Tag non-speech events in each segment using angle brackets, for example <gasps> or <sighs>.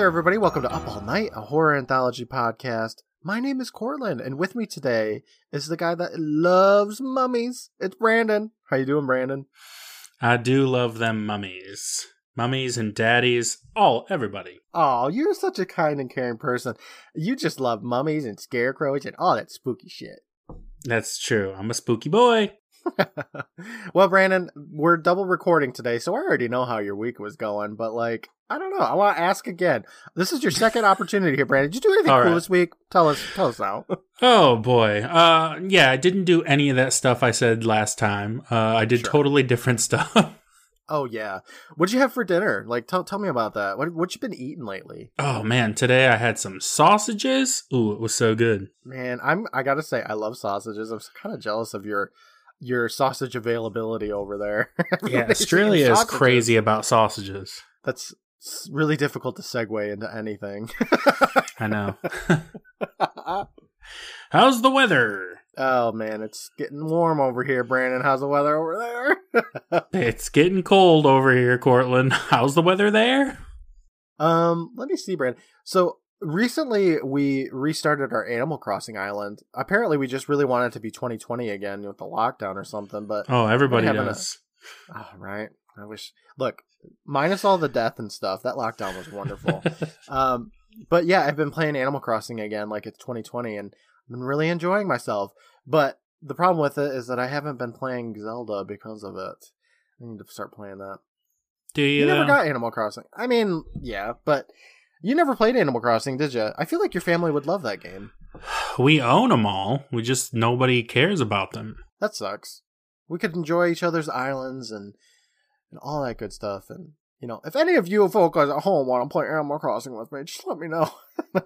there, everybody. Welcome to Up All Night, a horror anthology podcast. My name is Courtland, and with me today is the guy that loves mummies. It's Brandon. How you doing, Brandon? I do love them mummies. Mummies and daddies, all everybody. Oh, you're such a kind and caring person. You just love mummies and scarecrows and all that spooky shit. That's true. I'm a spooky boy. <laughs> well, Brandon, we're double recording today, so I already know how your week was going, but like, I don't know. I want to ask again. This is your second opportunity here, Brandon. Did you do anything All cool right. this week? Tell us, tell us now. <laughs> Oh boy. Uh yeah, I didn't do any of that stuff I said last time. Uh I did Sure. totally different <laughs> stuff. oh yeah, what'd you have for dinner? Like, tell tell me about that. What what you been eating lately? oh man, today I had some sausages. Ooh, it was so good. Man, I'm I gotta say I love sausages. I'm kind of jealous of your your sausage availability over there. <laughs> Yeah, Australia is crazy about sausages. That's really difficult to segue into anything. I know. <laughs> <laughs> How's the weather? oh man, it's getting warm over here, Brandon. How's the weather over there? It's getting cold over here, Courtland. How's the weather there? um, let me see, Brandon. So recently we restarted our Animal Crossing island. Apparently, we just really wanted it to be 2020 again with the lockdown or something. But Oh, everybody having a- oh, right, I wish. Look, minus all the death and stuff, that lockdown was wonderful. <laughs> um, but yeah, I've been playing Animal Crossing again, like it's 2020, and I've been really enjoying myself. But the problem with it is that I haven't been playing Zelda because of it. I need to start playing that. Do you? You never though? got Animal Crossing. I mean, yeah, but you never played Animal Crossing, did you? I feel like your family would love that game. We own them all. We just nobody cares about them. That sucks. We could enjoy each other's islands and and all that good stuff. And you know, if any of you folk at home want to play Animal Crossing with me, just let me know. <laughs>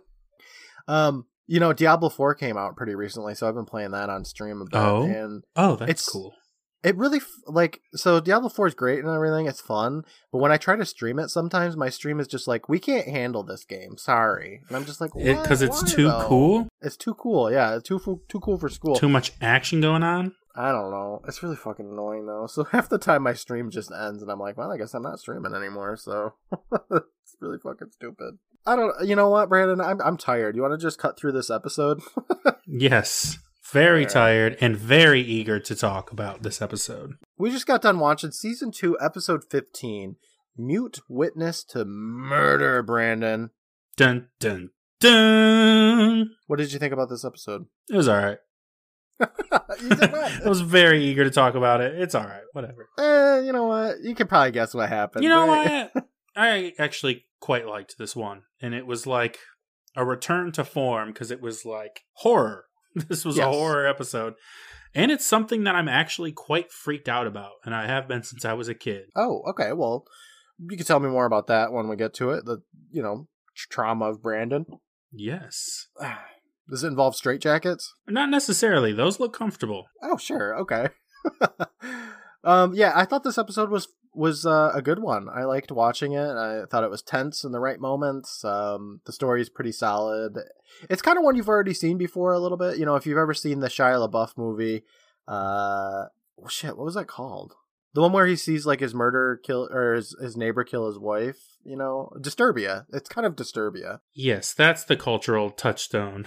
um, you know, Diablo Four came out pretty recently, so I've been playing that on stream a bit, Oh. and Oh, that's It's- cool. It really f- like so Diablo 4 is great and everything it's fun but when I try to stream it sometimes my stream is just like we can't handle this game sorry and I'm just like Because "What? it's Why, too though?" cool. it's too cool yeah it's too fu- too cool for school Too much action going on. I don't know it's really fucking annoying though so <laughs> half the time my stream just ends and I'm like well I guess I'm not streaming anymore so <laughs> it's really fucking stupid I don't you know what Brandon I'm I'm tired you want to just cut through this episode <laughs> Yes. Very Alright. tired and very eager to talk about this episode. we just got done watching season 2 episode 15 Mute Witness to Murder Brandon Dun dun dun. What did you think about this episode? It was all right. <laughs> <laughs> I was very eager to talk about it. It's all right. Whatever. eh, you know what? You can probably guess what happened. You know right? <laughs> what? I actually quite liked this one, and it was like a return to form because it was like horror. <laughs> This was Yes. a horror episode, and it's something that I'm actually quite freaked out about, and I have been since I was a kid. Oh, okay. Well, you can tell me more about that when we get to it. The you know trauma of Brandon. Yes, <sighs> Does it involve straitjackets? not necessarily. Those look comfortable. Oh, sure. Okay. <laughs> um, yeah, I thought this episode was was uh, a good one. I liked watching it. I thought it was tense in the right moments. Um, the story is pretty solid. It's kind of one you've already seen before a little bit. You know, if you've ever seen the Shia LaBeouf movie, uh, oh, shit, what was that called? The one where he sees like his murder kill or his, his neighbor kill his wife. You know, Disturbia. It's kind of Disturbia. Yes, that's the cultural touchstone.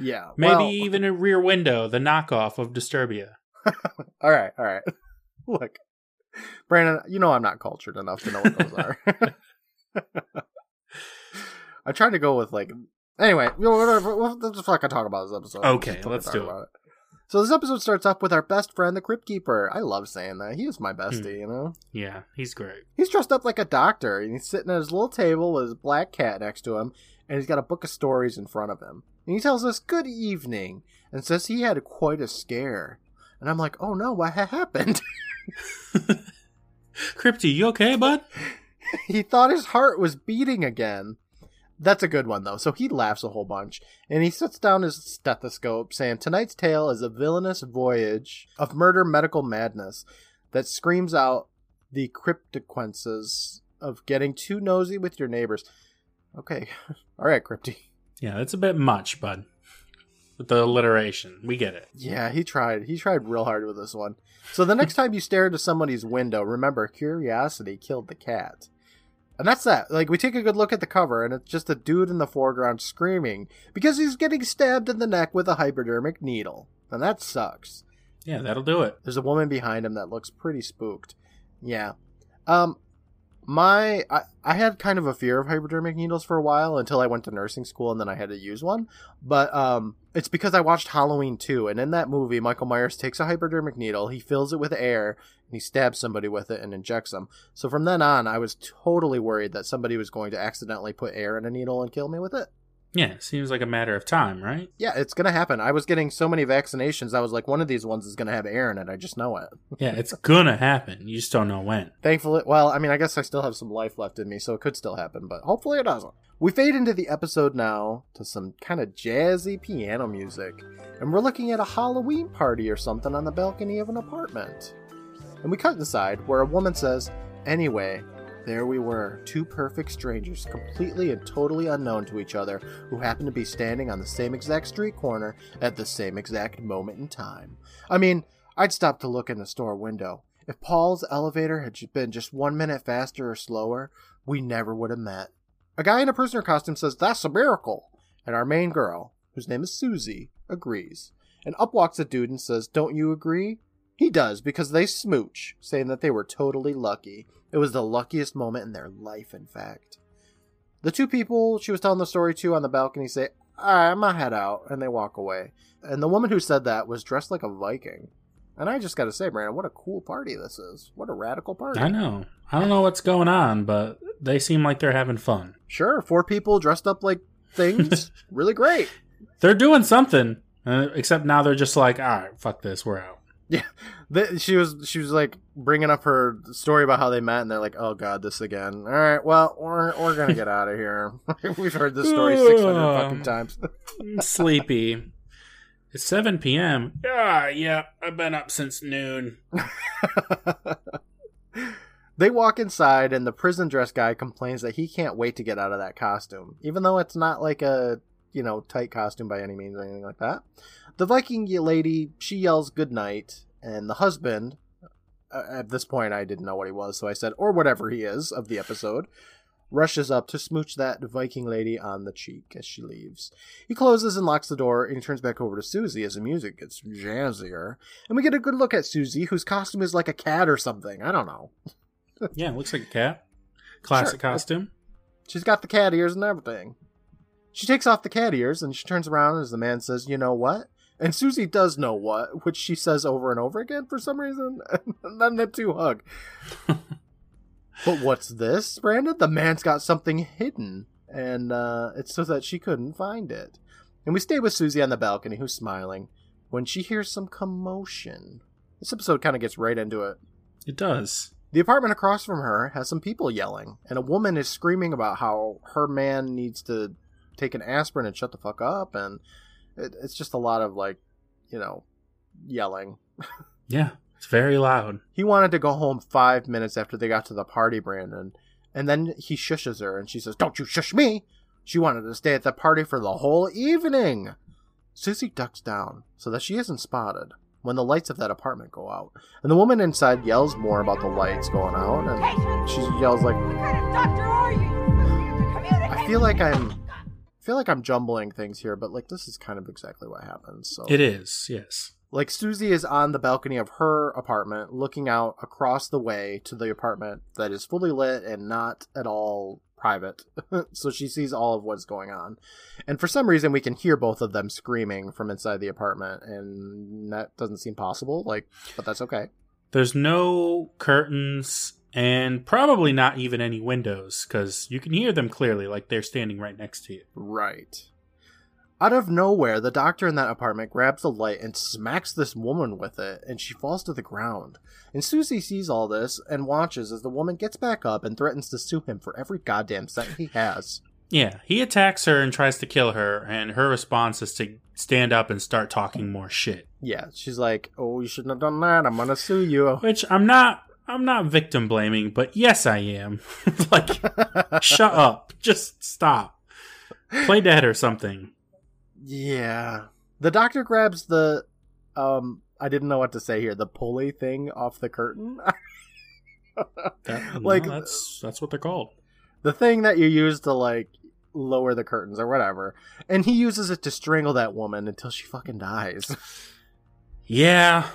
Yeah. <laughs> Maybe well- even a Rear Window, the knockoff of Disturbia. <laughs> All right, all right. <laughs> Look, <laughs> Brandon, you know I'm not cultured enough to know what those are. <laughs> I tried to go with like. Anyway, whatever. We'll we'll just fucking talk about this episode. Okay, let's do it. about So this episode starts off with our best friend, the Crypt Keeper. I love saying that. He is my Hmm. bestie. You know, Yeah, he's great. he's dressed up like a doctor, and he's sitting at his little table with his black cat next to him, and he's got a book of stories in front of him. And he tells us good evening, and says he had quite a scare. And I'm like, oh no, what ha- happened? <laughs> Crypty, you okay, bud? he thought his heart was beating again. That's a good one, though. So he laughs a whole bunch. And he sets down his stethoscope, saying, Tonight's tale is a villainous voyage of murder medical madness that screams out the cryptoquences of getting too nosy with your neighbors. Okay. <laughs> All right, Crypty. Yeah, that's a bit much, bud. With the alliteration, we get it. Yeah, he tried. He tried real hard with this one. So the next <laughs> time you stare into somebody's window, remember curiosity killed the cat. And that's that. Like we take a good look at the cover and it's just a dude in the foreground screaming because he's getting stabbed in the neck with a hypodermic needle. And that sucks. Yeah, that'll do it. There's a woman behind him that looks pretty spooked. Yeah. Um my I, I had kind of a fear of hypodermic needles for a while until I went to nursing school and then I had to use one. But um it's because I watched Halloween 2 and in that movie Michael Myers takes a hypodermic needle, he fills it with air and he stabs somebody with it and injects them. So from then on I was totally worried that somebody was going to accidentally put air in a needle and kill me with it. Yeah, seems like a matter of time, right? Yeah, it's to happen. I was getting so many vaccinations. I was like one of these ones is to have air in it. I just know it. Yeah, it's gonna happen. You just don't know when. Thankfully, well, I mean, I guess I still have some life left in me, so it could still happen, but hopefully it doesn't. We fade into the episode now to some kind of jazzy piano music, and we're looking at a Halloween party or something on the balcony of an apartment. And we cut inside where a woman says, Anyway, there we were, two perfect strangers, completely and totally unknown to each other, who happened to be standing on the same exact street corner at the same exact moment in time. I mean, I'd stop to look in the store window. If Paul's elevator had been just one minute faster or slower, we never would have met. A guy in a prisoner costume says, That's a miracle. And our main girl, whose name is Susie, agrees. And up walks a dude and says, Don't you agree? He does, because they smooch, saying that they were totally lucky. It was the luckiest moment in their life, in fact. The two people she was telling the story to on the balcony say, Alright, I'm gonna head out, and they walk away. And the woman who said that was dressed like a Viking. And I just gotta say, Brandon, what a cool party this is. What a radical party. I know. I don't know what's going on, but they seem like they're having fun. Sure, four people dressed up like things. <laughs> really great. They're doing something. Uh, except now they're just like, all right, fuck this, we're out. The, she was she was like bringing up her story about how they met, and they're like, "Oh God, this again." All right, well, we're we're gonna get out of here. <laughs> We've heard this story six hundred <laughs> fucking times. <laughs> Sleepy. It's 7 p.m. Yeah, yeah, I've been up since noon. they walk inside, and the prison dress guy complains that he can't wait to get out of that costume, even though it's not like a you know tight costume by any means or anything like that. The Viking lady she yells good night, and the husband. Uh, at this point, I didn't know what he was, so I said, or whatever he is of the episode, rushes up to smooch that Viking lady on the cheek as she leaves. He closes and locks the door, and he turns back over to Susie as the music gets jazzier. And we get a good look at Susie, whose costume is like a cat or something. I don't know. <laughs> Yeah, it looks like a cat. Classic Sure. costume. She's got the cat ears and everything. She takes off the cat ears and she turns around as the man says, You know what? And Susie does know what, which she says over and over again for some reason. <laughs> And then the two hug. <laughs> but what's this, Brandon? The man's got something hidden. And uh, it's so that she couldn't find it. And we stay with Susie on the balcony, who's smiling, when she hears some commotion. This episode kind of gets right into it. It does. The apartment across from her has some people yelling, and a woman is screaming about how her man needs to take an aspirin and shut the fuck up, and it, it's just a lot of like, you know, yelling. Yeah, it's very loud. He wanted to go home five minutes after they got to the party, Brandon, and then he shushes her, and she says, "Don't you shush me!" She wanted to stay at the party for the whole evening. Susie ducks down so that she isn't spotted when the lights of that apartment go out, and the woman inside yells more about the lights going out, and she yells like, What kind of doctor are you? I feel like I'm I feel like I'm jumbling things here, but like this is kind of exactly what happens. So It is, yes. like Susie is on the balcony of her apartment looking out across the way to the apartment that is fully lit and not at all private. <laughs> so she sees all of what's going on. And for some reason we can hear both of them screaming from inside the apartment and that doesn't seem possible, like but that's okay. There's no curtains and probably not even any windows because you can hear them clearly, like they're standing right next to you. Right. Out of nowhere, the doctor in that apartment grabs a light and smacks this woman with it, and she falls to the ground. And Susie sees all this and watches as the woman gets back up and threatens to sue him for every goddamn cent he has. Yeah, he attacks her and tries to kill her, and her response is to stand up and start talking more shit. Yeah, she's like, "Oh, you shouldn't have done that. I'm gonna sue you." Which I'm not. I'm not victim blaming, but yes, I am. <laughs> like, shut up. Just stop. Play dead or something. yeah. The doctor grabs the, um, I didn't know what to say here. The pulley thing off the curtain. <laughs> That, Like- no, that's that's what they're called. the thing that you use to like lower the curtains or whatever. And he uses it to strangle that woman until she fucking dies. Yeah.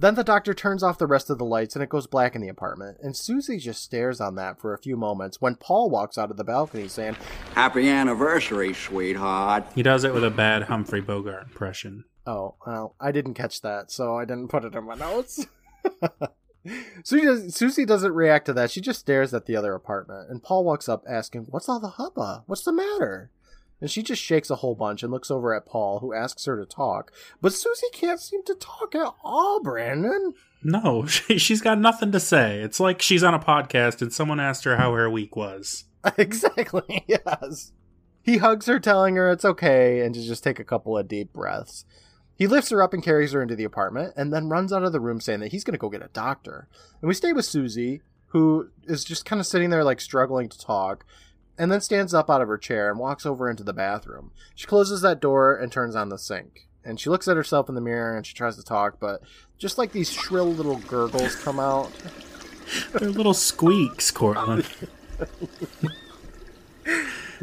Then the doctor turns off the rest of the lights and it goes black in the apartment. And Susie just stares on that for a few moments when Paul walks out of the balcony saying, Happy anniversary, sweetheart. He does it with a bad Humphrey Bogart impression. Oh, well, I didn't catch that, so I didn't put it in my notes. <laughs> Susie, does, Susie doesn't react to that. She just stares at the other apartment. And Paul walks up asking, What's all the hubba? What's the matter? And she just shakes a whole bunch and looks over at Paul, who asks her to talk. But Susie can't seem to talk at all, Brandon. No, <laughs> she, she's got nothing to say. It's like she's on a podcast and someone asked her how her week was. <laughs> exactly, <laughs> yes. He hugs her, telling her it's okay and to just take a couple of deep breaths. He lifts her up and carries her into the apartment and then runs out of the room saying that he's going to go get a doctor. And we stay with Susie, who is just kind of sitting there, like struggling to talk, and then stands up out of her chair and walks over into the bathroom. She closes that door and turns on the sink. And she looks at herself in the mirror and she tries to talk, but just like these shrill little gurgles come out. <laughs> They're little squeaks, Courtland. <laughs>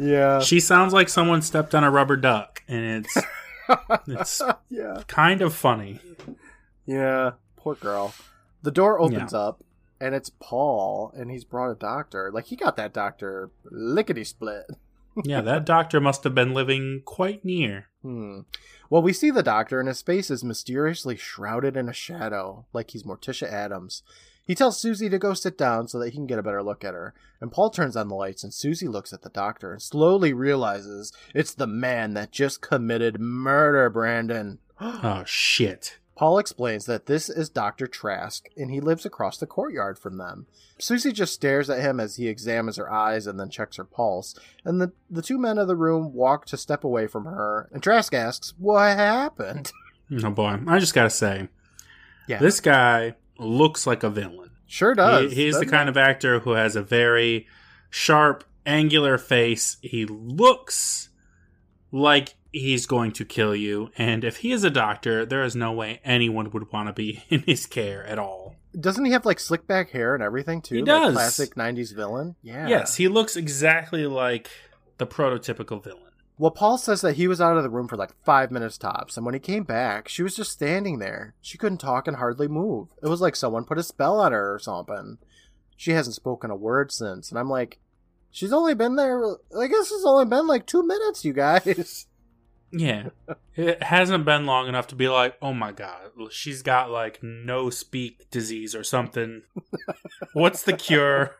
Yeah. She sounds like someone stepped on a rubber duck, and it's <laughs> it's yeah. kind of funny. Yeah. Poor girl. The door opens up and it's Paul and he's brought a doctor. Like he got that doctor lickety split. <laughs> Yeah, that doctor must have been living quite near. Hmm. Well, we see the doctor and his face is mysteriously shrouded in a shadow, like he's Morticia Addams. He tells Susie to go sit down so that he can get a better look at her. And Paul turns on the lights and Susie looks at the doctor and slowly realizes it's the man that just committed murder, Brandon. <gasps> Oh shit. Paul explains that this is Dr. Trask and he lives across the courtyard from them. Susie just stares at him as he examines her eyes and then checks her pulse. And the, the two men of the room walk to step away from her. And Trask asks, What happened? <laughs> Oh boy, I just gotta say, Yeah. this guy looks like a villain. Sure does. He, he's the kind of actor who has a very sharp, angular face. He looks like he's going to kill you. And if he is a doctor, there is no way anyone would want to be <laughs> in his care at all. Doesn't he have like slick back hair and everything too? He Like does. classic 90s villain? Yeah. Yes, he looks exactly like the prototypical villain. Well, Paul says that he was out of the room for like five minutes tops, and when he came back, she was just standing there. She couldn't talk and hardly move. It was like someone put a spell on her or something. She hasn't spoken a word since, and I'm like, she's only been there. I guess it's only been like two minutes, you guys. <laughs> Yeah. it hasn't been long enough to be like, oh my god, she's got like no speak disease or something. What's the cure?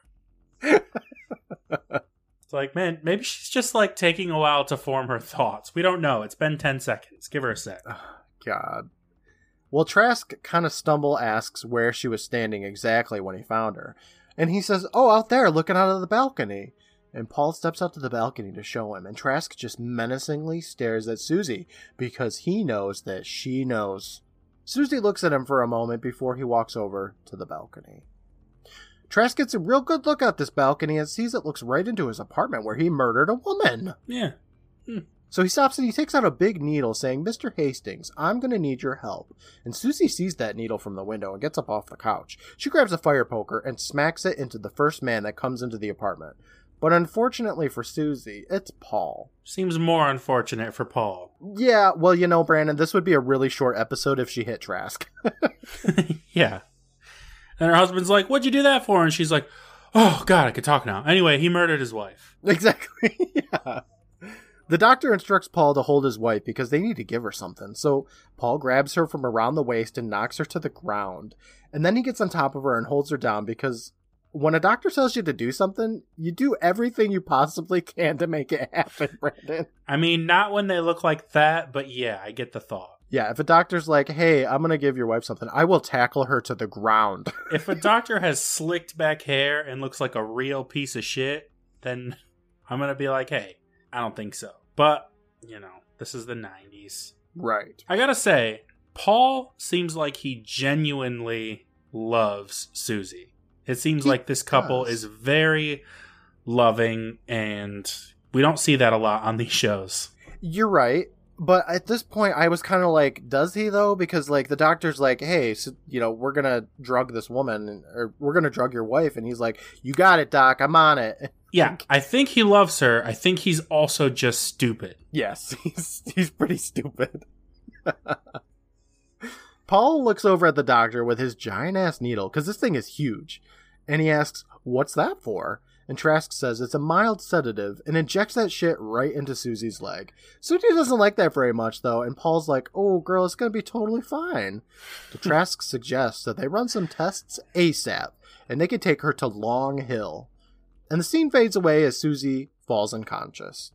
It's like, man, maybe she's just like taking a while to form her thoughts. We don't know. It's been 10 seconds. Give her a sec. God. Well, Trask kind of stumble asks where she was standing exactly when he found her. And he says, Oh, out there, looking out of the balcony. And Paul steps out to the balcony to show him, and Trask just menacingly stares at Susie because he knows that she knows. Susie looks at him for a moment before he walks over to the balcony. Trask gets a real good look at this balcony and sees it looks right into his apartment where he murdered a woman. Yeah. Hmm. So he stops and he takes out a big needle, saying, Mr. Hastings, I'm going to need your help. And Susie sees that needle from the window and gets up off the couch. She grabs a fire poker and smacks it into the first man that comes into the apartment. But unfortunately for Susie, it's Paul. Seems more unfortunate for Paul. <laughs> Yeah, well, you know, Brandon, this would be a really short episode if she hit Trask. <laughs> yeah. And her husband's like, What'd you do that for? And she's like, Oh, God, I could talk now. Anyway, he murdered his wife. Exactly. <laughs> yeah. The doctor instructs Paul to hold his wife because they need to give her something. So Paul grabs her from around the waist and knocks her to the ground. And then he gets on top of her and holds her down because when a doctor tells you to do something, you do everything you possibly can to make it <laughs> happen, Brandon. I mean, not when they look like that, but yeah, I get the thought. Yeah, if a doctor's like, hey, I'm going to give your wife something, I will tackle her to the ground. <laughs> If a doctor has slicked back hair and looks like a real piece of shit, then <laughs> I'm going to be like, hey, I don't think so. But, you know, this is the 90s. right. I gotta say, Paul seems like he genuinely loves Susie. It seems He like this couple does. is very loving, and we don't see that a lot on these shows. You're right. But at this point, I was kind of like, does he though? Because like the doctor's like, hey, so, you know, we're gonna drug this woman, or we're gonna drug your wife, and he's like, you got it, doc, I'm on it. <laughs> Yeah, I think he loves her. I think he's also just stupid. Yes, <laughs> he's he's pretty stupid. <laughs> Paul looks over at the doctor with his giant ass needle because this thing is huge, and he asks, "What's that for?" And Trask says it's a mild sedative and injects that shit right into Susie's leg. Susie doesn't like that very much though, and Paul's like, "Oh, girl, it's gonna be totally fine." So <laughs> Trask suggests that they run some tests ASAP, and they can take her to Long Hill. And the scene fades away as Susie falls unconscious.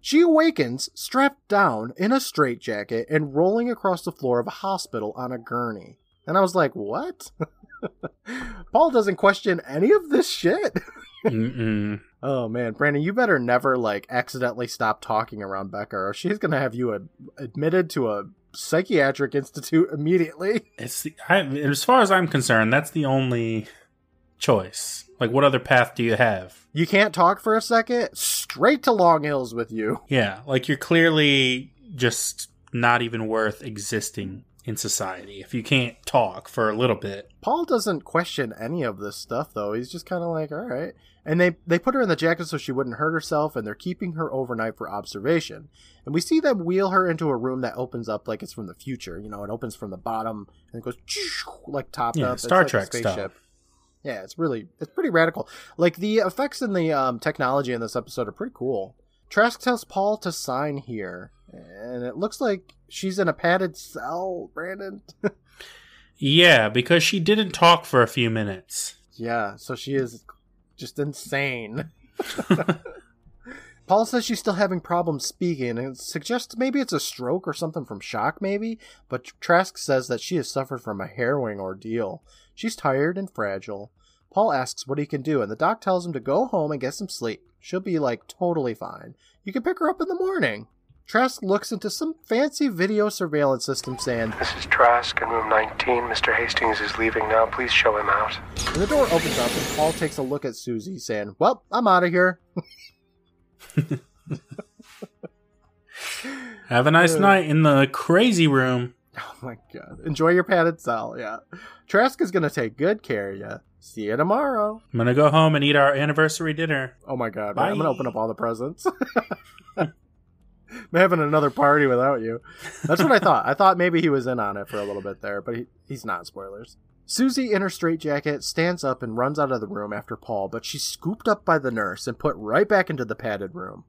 She awakens strapped down in a straitjacket and rolling across the floor of a hospital on a gurney. And I was like, what? <laughs> Paul doesn't question any of this shit. Mm-mm. oh man, Brandon, you better never like accidentally stop talking around Becca or she's going to have you ad- admitted to a psychiatric institute immediately. It's the, I, as far as I'm concerned, that's the only choice. Like, what other path do you have? You can't talk for a second? Straight to Long Hills with you. Yeah, like you're clearly just not even worth existing in society if you can't talk for a little bit. Paul doesn't question any of this stuff though. He's just kind of like, "All right." And they they put her in the jacket so she wouldn't hurt herself and they're keeping her overnight for observation. And we see them wheel her into a room that opens up like it's from the future. You know, it opens from the bottom and it goes <laughs> like top Yeah, up. Star It's like Trek stuff. spaceship. Yeah, it's really it's pretty radical. Like the effects and the um, technology in this episode are pretty cool. Trask tells Paul to sign here, and it looks like she's in a padded cell. Brandon. <laughs> Yeah, because she didn't talk for a few minutes. yeah, so she is just insane. <laughs> <laughs> Paul says she's still having problems speaking and suggests maybe it's a stroke or something from shock, maybe. But Trask says that she has suffered from a harrowing ordeal. She's tired and fragile. Paul asks what he can do, and the doc tells him to go home and get some sleep. She'll be like totally fine. You can pick her up in the morning. Trask looks into some fancy video surveillance system saying, This is Trask in room 19. Mr. Hastings is leaving now. Please show him out. and the door opens up, and Paul takes a look at Susie, saying, Well, I'm out of here. <laughs> Have a nice Yeah. night in the crazy room. <laughs> Oh my god. Enjoy your padded cell, yeah. Trask is gonna take good care of you. See you tomorrow. I'm gonna go home and eat our anniversary dinner. Oh my god, Bye. I'm gonna open up all the presents. <laughs> <laughs> I'm having another party without you. That's what I thought. I thought maybe he was in on it for a little bit there, but he, he's not. Spoilers. Susie, in her straitjacket, stands up and runs out of the room after Paul, but she's scooped up by the nurse and put right back into the padded room.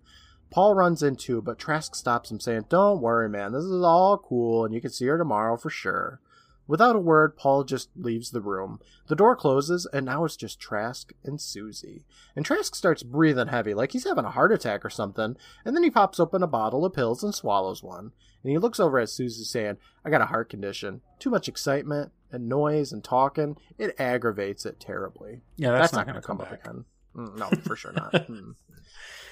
Paul runs in too, but Trask stops him, saying, Don't worry, man. This is all cool, and you can see her tomorrow for sure. Without a word, Paul just leaves the room. The door closes, and now it's just Trask and Susie. And Trask starts breathing heavy, like he's having a heart attack or something, and then he pops open a bottle of pills and swallows one. And he looks over at Susie, saying, I got a heart condition. Too much excitement and noise and talking. It aggravates it terribly. Yeah, that's, That's, not, going to come, back. up again. Mm, no, for sure not. <laughs> Mm.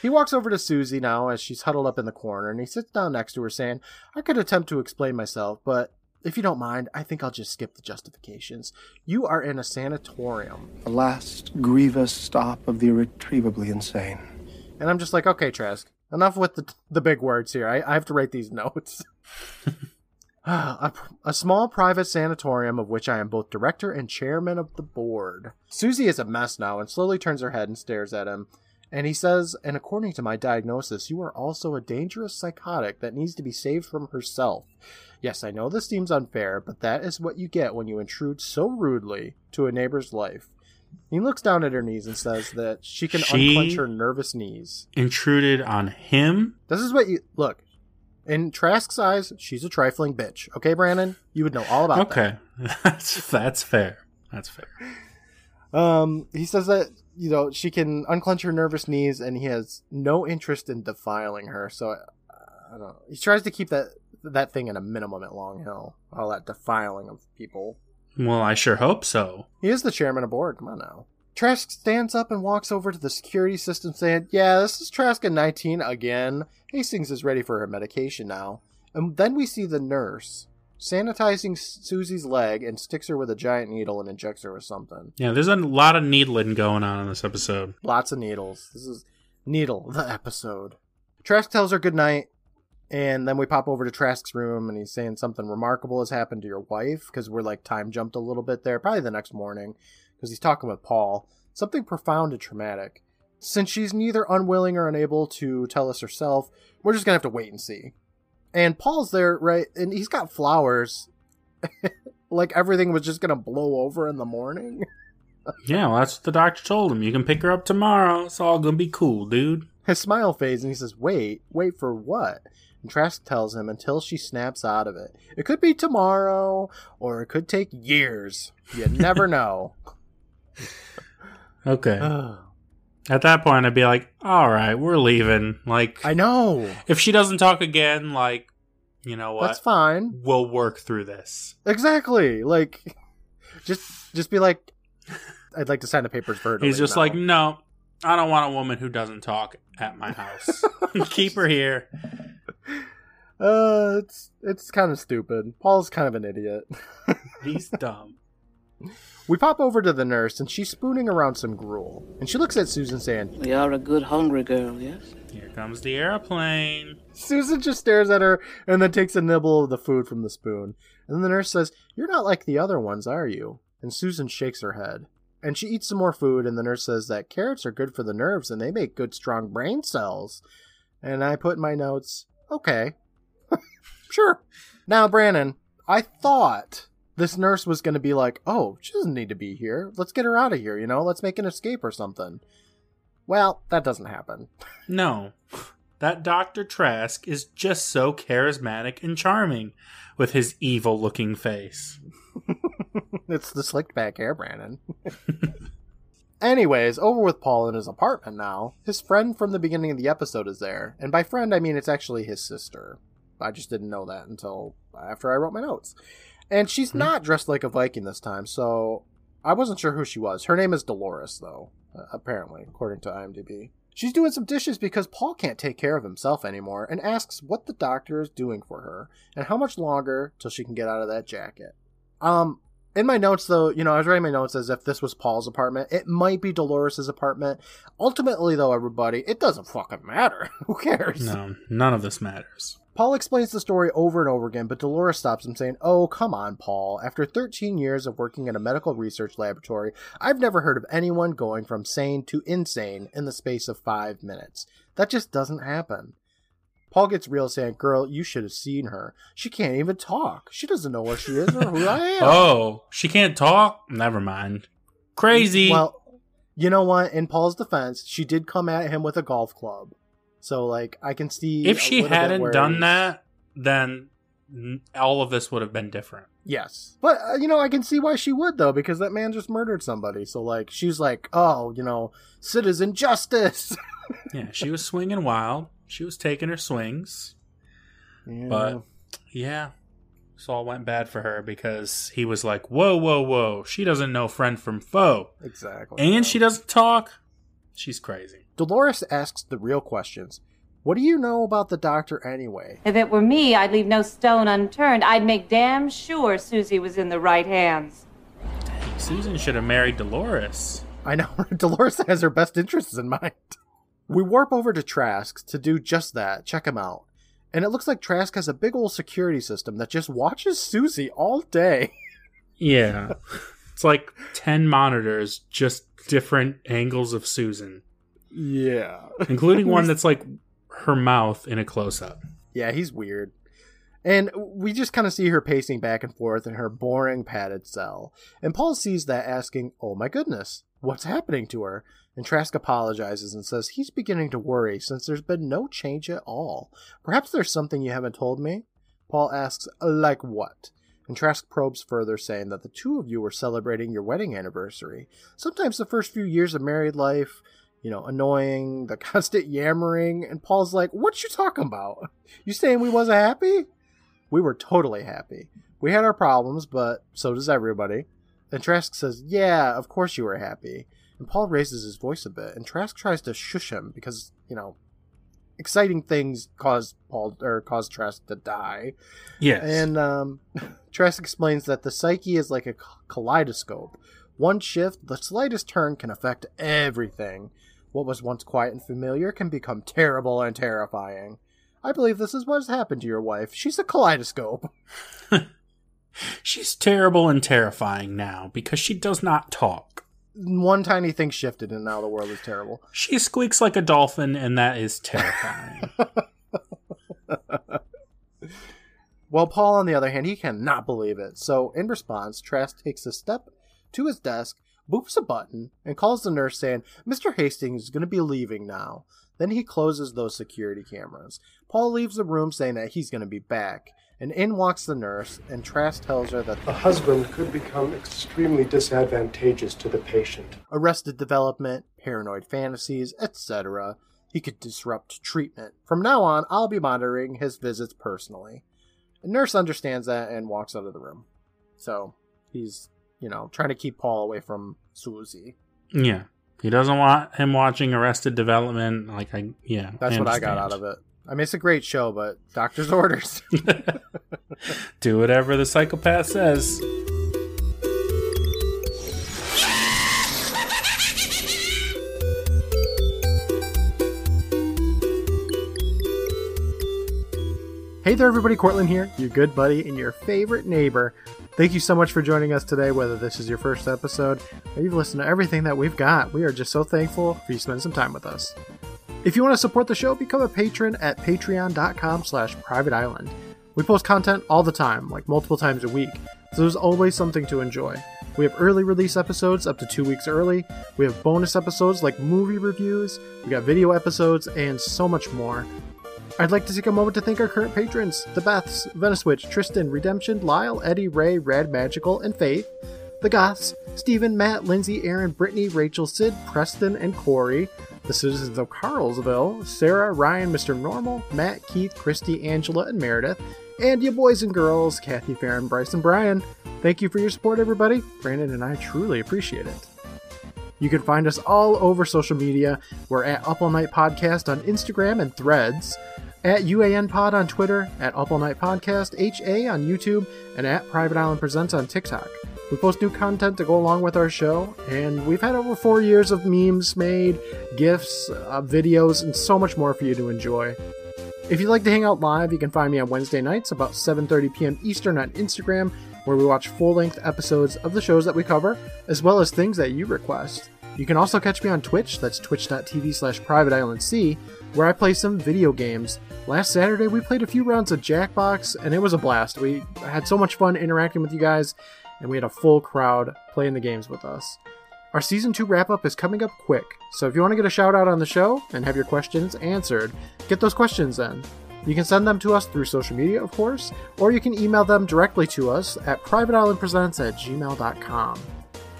He walks over to Susie now as she's huddled up in the corner, and he sits down next to her, saying, I could attempt to explain myself, but if you don't mind, I think I'll just skip the justifications. You are in a sanatorium. The last grievous stop of the irretrievably insane. And I'm just like, okay, Trask, enough with the, the big words here. I, I have to write these notes. <laughs> a, a small private sanatorium of which I am both director and chairman of the board. Susie is a mess now and slowly turns her head and stares at him. And he says, and according to my diagnosis, you are also a dangerous psychotic that needs to be saved from herself. Yes, I know this seems unfair, but that is what you get when you intrude so rudely to a neighbor's life. He looks down at her knees and says that she can She- unclench her nervous knees. Intruded on him. This is what you look. In Trask's eyes, she's a trifling bitch. Okay, Brandon? You would know all about that. Okay, <laughs> that's that's fair. That's fair. Um, he says that you know she can unclench her nervous knees, and he has no interest in defiling her. So uh, I don't know. He tries to keep that that thing at a minimum at Long Hill. All that defiling of people. Well, I sure hope so. He is the chairman of board. Come on now. Trask stands up and walks over to the security system, saying, "Yeah, this is Trask in 19 again. Hastings is ready for her medication now." And then we see the nurse sanitizing Susie's leg and sticks her with a giant needle and injects her with something. Yeah, there's a lot of needling going on in this episode. Lots of needles. This is Needle, the episode. Trask tells her goodnight, and then we pop over to Trask's room, and he's saying something remarkable has happened to your wife, because we're like time jumped a little bit there, probably the next morning, because he's talking with Paul. Something profound and traumatic. since she's neither unwilling or unable to tell us herself, we're just gonna have to wait and see. And Paul's there, right? And he's got flowers. <laughs> like everything was just gonna blow over in the morning. <laughs> Yeah, well, that's what the doctor told him. You can pick her up tomorrow. It's all gonna be cool, dude. His smile fades and he says, Wait, wait for what? And Trask tells him until she snaps out of it. It could be tomorrow, or it could take years. You <laughs> never know. <laughs> Okay. At that point, I'd be like, all right, we're leaving. Like, I know. if she doesn't talk again, like, you know what? That's fine. We'll work through this. Exactly. Like just just be like I'd like to sign the papers for her. He's just now." like, no, I don't want a woman who doesn't talk at my house. <laughs> Keep her here. <laughs> Uh it's it's kind of stupid. Paul's kind of an idiot. <laughs> He's dumb. We pop over to the nurse and she's spooning around some gruel. And she looks at Susan saying, We are a good hungry girl, yes? Here comes the airplane. Susan just stares at her and then takes a nibble of the food from the spoon. And then the nurse says, You're not like the other ones, are you? And Susan shakes her head. And she eats some more food, and the nurse says that carrots are good for the nerves and they make good, strong brain cells. And I put in my notes, Okay. sure. Now, Brandon, I thought this nurse was going to be like, Oh, she doesn't need to be here. Let's get her out of here, you know? Let's make an escape or something. Well, that doesn't happen. No. That Dr. Trask is just so charismatic and charming with his evil looking face. <laughs> it's the slicked back hair, Brandon. <laughs> Anyways, over with Paul in his apartment now. His friend from the beginning of the episode is there. And by friend, I mean it's actually his sister. I just didn't know that until after I wrote my notes. And she's not dressed like a Viking this time, so I wasn't sure who she was. Her name is Dolores, though, uh, apparently, according to IMDb. She's doing some dishes because Paul can't take care of himself anymore and asks what the doctor is doing for her and how much longer till she can get out of that jacket. Um, in my notes, though, you know, I was writing my notes as if this was Paul's apartment. It might be dolores's apartment. Ultimately, though, everybody, it doesn't fucking matter. <laughs> Who cares? No, none of this matters. Paul explains the story over and over again, but Dolores stops him, saying, Oh, come on, Paul. After 13 years of working in a medical research laboratory, I've never heard of anyone going from sane to insane in the space of five minutes. That just doesn't happen. Paul gets real, saying, Girl, you should have seen her. She can't even talk. She doesn't know where she is or who I am. <laughs> Oh, she can't talk? Never mind. Crazy. Well, you know what? In Paul's defense, she did come at him with a golf club. So, like, I can see. if she hadn't done that, then all of this would have been different. Yes. But, uh, you know, I can see why she would, though, because that man just murdered somebody. So, like, she's like, oh, you know, citizen justice. <laughs> Yeah, she was swinging wild. She was taking her swings. But yeah, this all went bad for her because he was like, "Whoa, whoa, whoa! She doesn't know friend from foe, exactly. and she doesn't talk. She's crazy." Dolores asks the real questions. What do you know about the doctor anyway? If it were me, I'd leave no stone unturned. I'd make damn sure Susie was in the right hands. Susan should have married Dolores. I know <laughs> Dolores has her best interests in mind. We warp over to Trask to do just that, check him out. And it looks like Trask has a big old security system that just watches Susie all day. <laughs> Yeah, it's like ten monitors, just different angles of Susan, Yeah. <laughs> including one that's like her mouth in a close up. Yeah, he's weird. And we just kind of see her pacing back and forth in her boring padded cell. And Paul sees that asking, Oh my goodness, what's happening to her? And Trask apologizes and says he's beginning to worry since there's been no change at all. Perhaps there's something you haven't told me? Paul asks, Like what? And Trask probes further, saying that the two of you were celebrating your wedding anniversary. Sometimes the first few years of married life, you know, annoying, the <laughs> constant yammering, and Paul's like, What you talking about? You saying we wasn't happy? We were totally happy. We had our problems, but so does everybody. And Trask says, Yeah, of course you were happy. And Paul raises his voice a bit, and Trask tries to shush him because, you know, exciting things cause Paul or cause Trask to die. Yes, And um, <laughs> Trask explains that the psyche is like a kaleidoscope. One shift, the slightest turn can affect everything. What was once quiet and familiar can become terrible and terrifying. I believe this is what has happened to your wife. She's a kaleidoscope. <laughs> she's terrible and terrifying now because she does not talk. One tiny thing shifted and now the world is terrible. <laughs> She squeaks like a dolphin, and that is terrifying. <laughs> Well, Paul, on the other hand, he cannot believe it. So, in response, Trask takes a step to his desk, boops a button, and calls the nurse saying, Mr. Hastings is going to be leaving now. Then he closes those security cameras. Paul leaves the room saying that he's going to be back. And in walks the nurse, and Trask tells her that A husband could become extremely disadvantageous to the patient. arrested development, paranoid fantasies, etc. He could disrupt treatment. From now on, I'll be monitoring his visits personally. The nurse understands that and walks out of the room. So he's, you know, trying to keep Paul away from Susie. yeah. He doesn't want him watching Arrested Development. Like, I, yeah. That's what I got out of it. I mean, it's a great show, but doctor's <laughs> orders. <laughs> Do whatever the psychopath says. Hey there, everybody. Courtland here, your good buddy and your favorite neighbor. Thank you so much for joining us today, whether this is your first episode or you've listened to everything that we've got. We are just so thankful for you spending some time with us. If you want to support the show, become a patron at patreon.com slash private island. We post content all the time, like multiple times a week, so there's always something to enjoy. We have early release episodes up to two weeks early. We have bonus episodes like movie reviews. We got video episodes and so much more. I'd like to take a moment to thank our current patrons the Beths, Venice Witch, Tristan, Redemption, Lyle, Eddie, Ray, Rad Magical, and Faith, the Goths, Stephen, Matt, Lindsay, Aaron, Brittany, Rachel, Sid, Preston, and Corey, the citizens of Carlsville, Sarah, Ryan, Mr. Normal, Matt, Keith, Christy, Angela, and Meredith, and you boys and girls, Kathy, Farron, Bryce, and Brian. Thank you for your support, everybody. Brandon and I truly appreciate it. You can find us all over social media. We're at Up All Night Podcast on Instagram and Threads, at UAN Pod on Twitter, at Up All Night Podcast HA on YouTube, and at Private Island Presents on TikTok. We post new content to go along with our show, and we've had over four years of memes made, gifs, uh, videos, and so much more for you to enjoy. If you'd like to hang out live, you can find me on Wednesday nights about 7:30 p.m. Eastern on Instagram, where we watch full-length episodes of the shows that we cover, as well as things that you request. You can also catch me on Twitch, that's twitch.tv slash privateislandc, where I play some video games. Last Saturday, we played a few rounds of Jackbox, and it was a blast. We had so much fun interacting with you guys, and we had a full crowd playing the games with us. Our season 2 wrap up is coming up quick, so if you want to get a shout out on the show and have your questions answered, get those questions in. You can send them to us through social media, of course, or you can email them directly to us at privateislandpresents at gmail.com.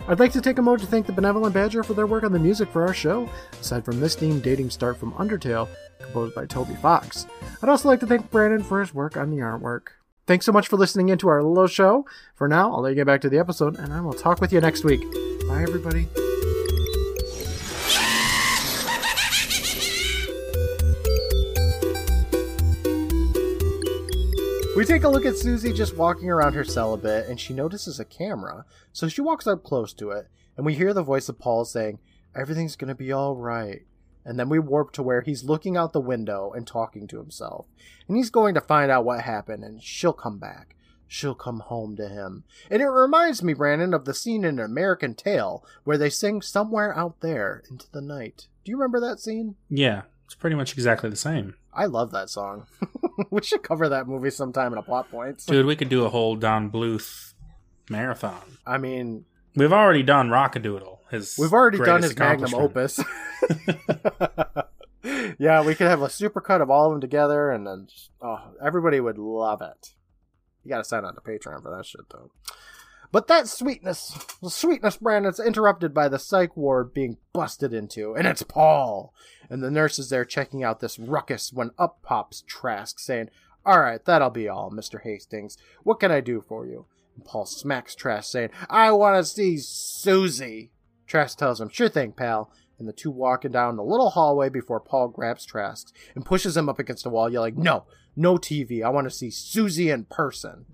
I'd like to take a moment to thank the Benevolent Badger for their work on the music for our show, aside from this theme dating start from Undertale, composed by Toby Fox. I'd also like to thank Brandon for his work on the artwork. Thanks so much for listening into our little show. For now, I'll let you get back to the episode, and I will talk with you next week. Bye, everybody. We take a look at Susie just walking around her cell a bit, and she notices a camera, so she walks up close to it, and we hear the voice of Paul saying, Everything's gonna be alright. And then we warp to where he's looking out the window and talking to himself. And he's going to find out what happened, and she'll come back. She'll come home to him. And it reminds me, Brandon, of the scene in American Tail where they sing Somewhere Out There into the Night. Do you remember that scene? Yeah, it's pretty much exactly the same. I love that song. <laughs> we should cover that movie sometime in a plot points. Dude, we could do a whole Don Bluth marathon. I mean, We've already done Rock-a-Doodle. His we've already done his magnum opus. <laughs> yeah, we could have a supercut of all of them together, and then just, oh, everybody would love it. You got to sign on to Patreon for that shit, though. But that sweetness, the sweetness, Brandon's interrupted by the psych ward being busted into, and it's Paul. And the nurse is there checking out this ruckus when up pops Trask, saying, All right, that'll be all, Mr. Hastings. What can I do for you? And Paul smacks Trask, saying, I want to see Susie. Trask tells him, Sure thing, pal. And the two walking down the little hallway before Paul grabs Trask and pushes him up against a wall, yelling, No, no TV. I want to see Susie in person.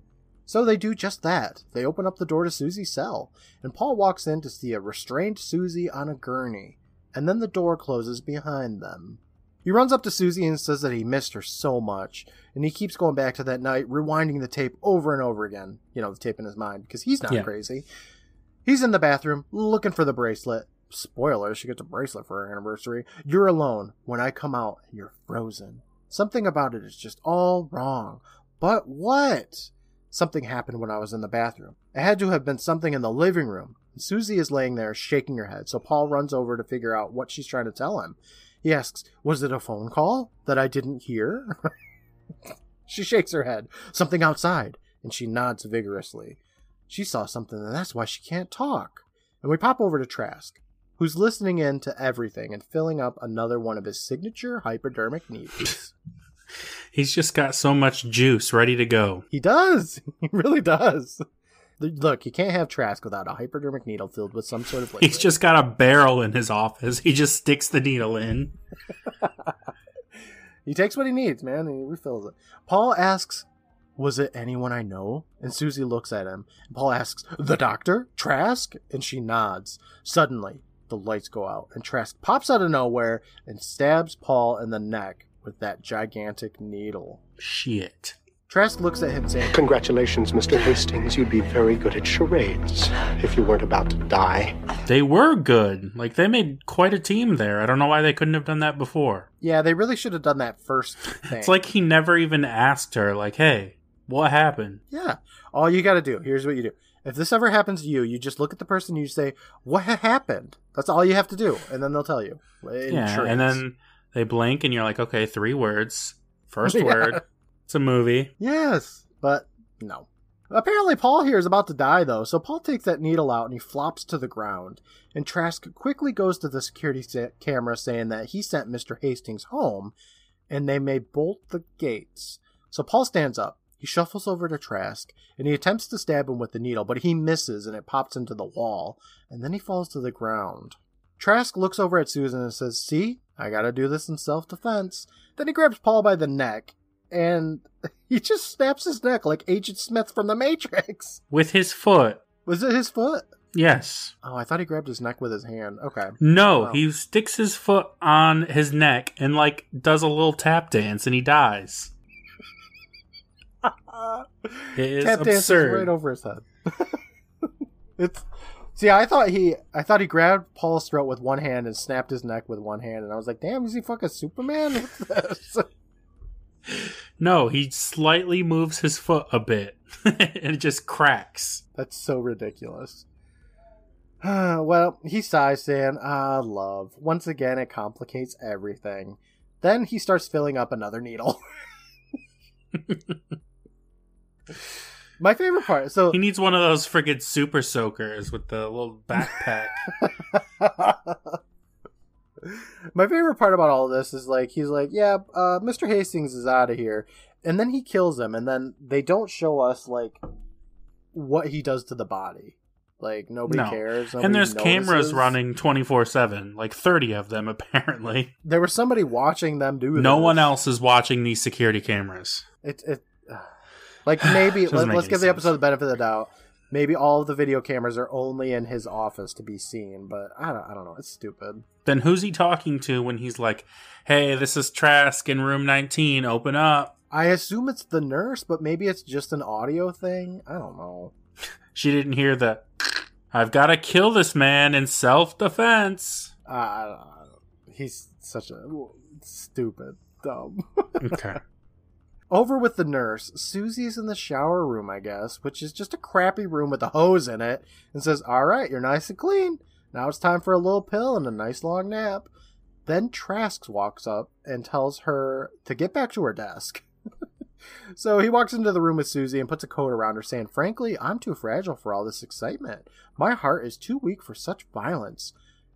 So they do just that. They open up the door to Susie's cell, and Paul walks in to see a restrained Susie on a gurney, and then the door closes behind them. He runs up to Susie and says that he missed her so much, and he keeps going back to that night, rewinding the tape over and over again. You know, the tape in his mind, because he's not Yeah. crazy. He's in the bathroom looking for the bracelet. Spoiler, she gets a bracelet for her anniversary. You're alone. When I come out, you're frozen. Something about it is just all wrong. But what? Something happened when I was in the bathroom. It had to have been something in the living room. Susie is laying there shaking her head, so Paul runs over to figure out what she's trying to tell him. He asks, Was it a phone call that I didn't hear? <laughs> she shakes her head. Something outside, and she nods vigorously. She saw something, and that's why she can't talk. And we pop over to Trask, who's listening in to everything and filling up another one of his signature hypodermic needles. <laughs> He's just got so much juice ready to go. he does. <laughs> He really does. Look, you can't have Trask without a hypodermic needle filled with some sort of liquid. He's just got a barrel in his office. He just sticks the needle in. <laughs> He takes what he needs, man, and he refills it. Paul asks, Was it anyone I know? And Susie looks at him. And Paul asks, The doctor? Trask? And she nods. Suddenly, the lights go out, and Trask pops out of nowhere and stabs Paul in the neck with that gigantic needle. Shit. Trask looks at him saying, Congratulations, Mr. Hastings. You'd be very good at charades if you weren't about to die. They were good. Like, they made quite a team there. I don't know why they couldn't have done that before. Yeah, they really should have done that first <laughs> thing. It's like he never even asked her, like, hey, what happened? Yeah. All you got to do, here's what you do. If this ever happens to you, you just look at the person and you say, What ha- happened? That's all you have to do. And then they'll tell you. Yeah, and then they blink and you're like, okay, three words. First <laughs> Yeah. word. It's a movie. Yes, but no. Apparently, Paul here is about to die, though, so Paul takes that needle out and he flops to the ground. And Trask quickly goes to the security camera saying that he sent Mr. Hastings home and they may bolt the gates. So Paul stands up. He shuffles over to Trask and he attempts to stab him with the needle, but he misses and it pops into the wall, and then he falls to the ground. Trask looks over at Susan and says, See, I gotta do this in self defense. Then he grabs Paul by the neck and <laughs> he just snaps his neck like Agent Smith from the Matrix. <laughs> With his foot. Was it his foot? Yes. Oh, I thought he grabbed his neck with his hand. Okay. No, oh, Wow. he sticks his foot on his neck and, like, does a little tap dance and he dies. <laughs> It is Tap absurd. right over his head. <laughs> it's see, I thought he, I thought he grabbed Paul's throat with one hand and snapped his neck with one hand, and I was like, "Damn, is he fucking Superman?" <laughs> No, he slightly moves his foot a bit and it just cracks. That's so ridiculous. <sighs> well, he sighs, saying, Ah, love. Once again, it complicates everything. Then he starts filling up another needle. <laughs> My favorite part. So, He needs one of those friggin' super soakers with the little backpack. <laughs> my favorite part about all of this is like he's like, yeah, uh, Mr. Hastings is out of here, and then he kills him, and then they don't show us like what he does to the body. Like nobody No. cares, and nobody there's cameras running 24 7, like 30 of them <laughs> apparently. There was somebody watching them do. No this. one else is watching these security cameras. It it like <sighs> maybe let, let's any give the sense. episode the benefit of the doubt. Maybe all of the video cameras are only in his office to be seen, but I don't I don't know. It's stupid. Then who's he talking to when he's like, hey, this is Trask in room 19, open up? I assume it's the nurse, but maybe it's just an audio thing. I don't know. <laughs> She didn't hear the, I've got to kill this man in self defense. Uh, I don't know. He's such a stupid, dumb. Okay. <laughs> Over with the nurse, Susie's in the shower room, I guess, which is just a crappy room with a hose in it, and says, All right, you're nice and clean. Now it's time for a little pill and a nice long nap. Then Trask walks up and tells her to get back to her desk. <laughs> so he walks into the room with Susie and puts a coat around her, saying, Frankly, I'm too fragile for all this excitement. My heart is too weak for such violence.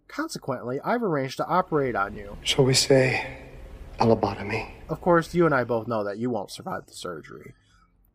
Consequently, I've arranged to operate on you. Shall we say a lobotomy? Of course, you and I both know that you won't survive the surgery.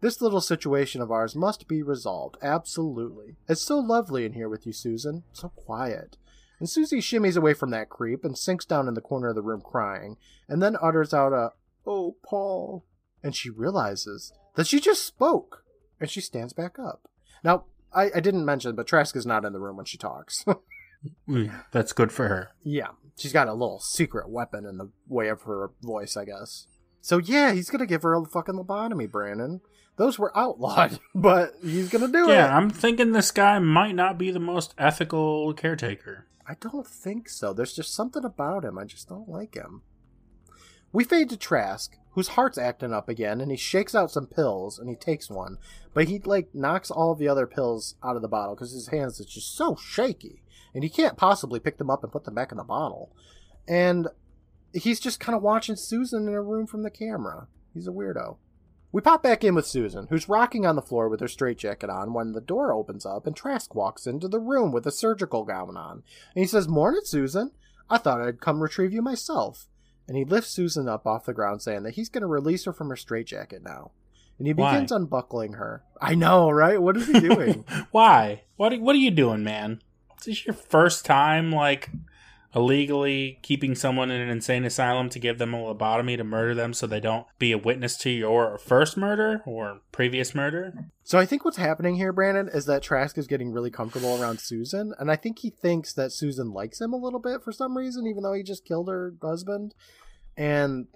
This little situation of ours must be resolved, absolutely. It's so lovely in here with you, Susan. So quiet. And Susie shimmies away from that creep and sinks down in the corner of the room crying, and then utters out a, Oh, Paul. And she realizes that she just spoke, and she stands back up. Now, I, I didn't mention, but Trask is not in the room when she talks. Yeah, <laughs> mm, That's good for her. yeah, she's got a little secret weapon in the way of her voice, I guess. So yeah, he's gonna give her a fucking lobotomy, Brandon. Those were outlawed, <laughs> but he's gonna do it. Yeah, I'm thinking this guy might not be the most ethical caretaker. I don't think so. There's just something about him. I just don't like him. We fade to Trask, whose heart's acting up again, and he shakes out some pills and he takes one, but he like knocks all the other pills out of the bottle because his hands is just so shaky, and he can't possibly pick them up and put them back in the bottle. And he's just kind of watching Susan in a room from the camera. He's a weirdo. We pop back in with Susan, who's rocking on the floor with her straitjacket on when the door opens up and Trask walks into the room with a surgical gown on. And he says, Morning, Susan. I thought I'd come retrieve you myself. And he lifts Susan up off the ground, saying that he's going to release her from her straitjacket now. And he Why? begins unbuckling her. I know, right? What is he doing? <laughs> Why? What What are you doing, man? Is this your first time, like, illegally keeping someone in an insane asylum to give them a lobotomy to murder them so they don't be a witness to your first murder or previous murder? So I think what's happening here, Brandon, is that Trask is getting really comfortable around Susan, and I think he thinks that Susan likes him a little bit for some reason, even though he just killed her husband, and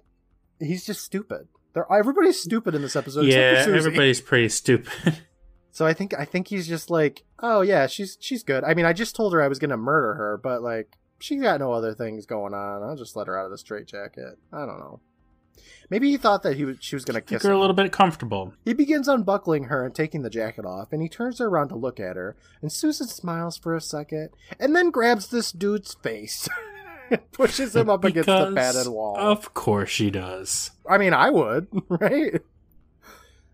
he's just stupid. They're, everybody's stupid in this episode. yeah, except for Susie. everybody's pretty stupid. <laughs> So I think I think he's just like, oh yeah, she's she's good. I mean, I just told her I was gonna murder her, but like she's got no other things going on. I'll just let her out of the straitjacket. I don't know. Maybe he thought that he was she was gonna Make kiss her him. a little bit comfortable. He begins unbuckling her and taking the jacket off, and he turns her around to look at her, and Susan smiles for a second, and then grabs this dude's face. <laughs> and pushes him up against the padded wall. Of course she does. I mean, I would, <laughs> right?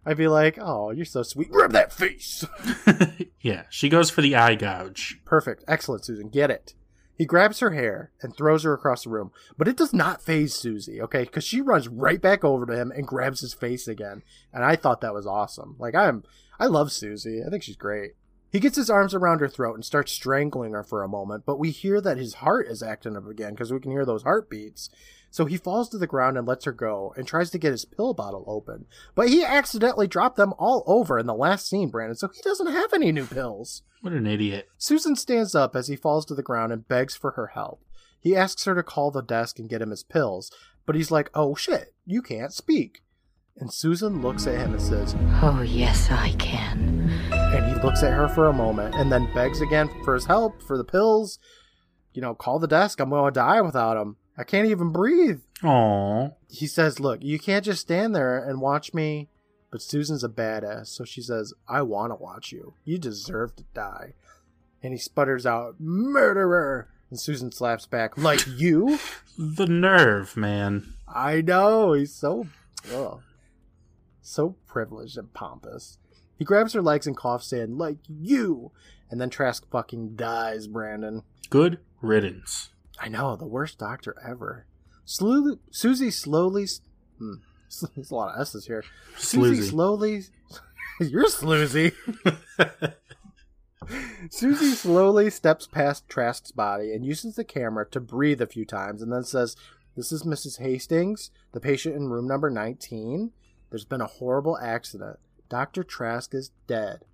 I'd be like, oh, you're so sweet. Grab that face. <laughs> yeah, she goes for the eye gouge. Perfect. Excellent, Susan. Get it. He grabs her hair and throws her across the room, but it does not phase Susie, okay? Because she runs right back over to him and grabs his face again. And I thought that was awesome. Like, I'm, I love Susie. I think she's great. He gets his arms around her throat and starts strangling her for a moment, but we hear that his heart is acting up again because we can hear those heartbeats. So he falls to the ground and lets her go and tries to get his pill bottle open. But he accidentally dropped them all over in the last scene, Brandon, so he doesn't have any new pills. What an idiot. Susan stands up as he falls to the ground and begs for her help. He asks her to call the desk and get him his pills, but he's like, oh shit, you can't speak. And Susan looks at him and says, Oh, yes, I can. and he looks at her for a moment and then begs again for his help, for the pills. You know, call the desk. I'm going to die without him. I can't even breathe. Aww. He says, Look, you can't just stand there and watch me. But Susan's a badass, so she says, I want to watch you. You deserve to die. And he sputters out, Murderer! And Susan slaps back, Like <laughs> you? The nerve, man. I know. He's so, ugh, so privileged and pompous. He grabs her legs and coughs, saying, Like you! And then Trask fucking dies, Brandon. Good riddance. I know, the worst doctor ever. Slowly, Susie slowly. Hmm, <laughs> there's a lot of S's here. Susie Sloozy. slowly. <laughs> You're sloozy. <laughs> Susie slowly steps past Trask's body and uses the camera to breathe a few times and then says, This is Mrs. Hastings, the patient in room number 19. There's been a horrible accident. Dr. Trask is dead.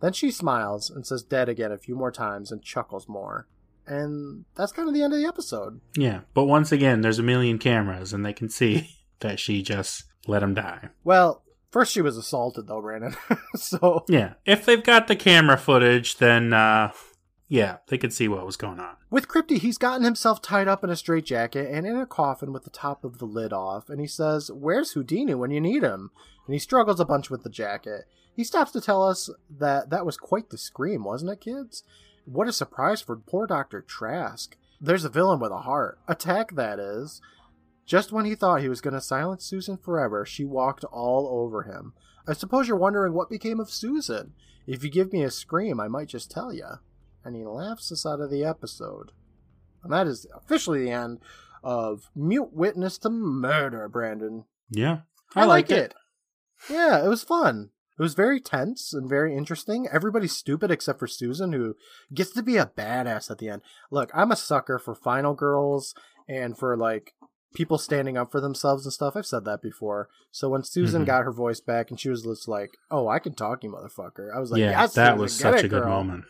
Then she smiles and says dead again a few more times and chuckles more. And that's kind of the end of the episode. Yeah, but once again, there's a million cameras, and they can see <laughs> that she just let him die. Well, first she was assaulted though, Brandon. <laughs> so Yeah, if they've got the camera footage, then uh, yeah, they could see what was going on. with Crypty, he's gotten himself tied up in a straitjacket and in a coffin with the top of the lid off, and he says, Where's Houdini when you need him? And he struggles a bunch with the jacket. He stops to tell us that that was quite the scream, wasn't it, kids? What a surprise for poor Dr. Trask. There's a villain with a heart. Attack, that is. Just when he thought he was going to silence Susan forever, she walked all over him. I suppose you're wondering what became of Susan. If you give me a scream, I might just tell you. And he laughs us out of the episode. And that is officially the end of Mute Witness to Murder, Brandon. Yeah, I, like it. Yeah, it was fun. It was very tense and very interesting. Everybody's stupid except for Susan, who gets to be a badass at the end. Look, I'm a sucker for final girls and for like people standing up for themselves and stuff. I've said that before. So when Susan Mhm. got her voice back and she was just like, "Oh, I can talk, you motherfucker," I was like, yeah, "Yes, that Susan, was such it, a good girl." moment.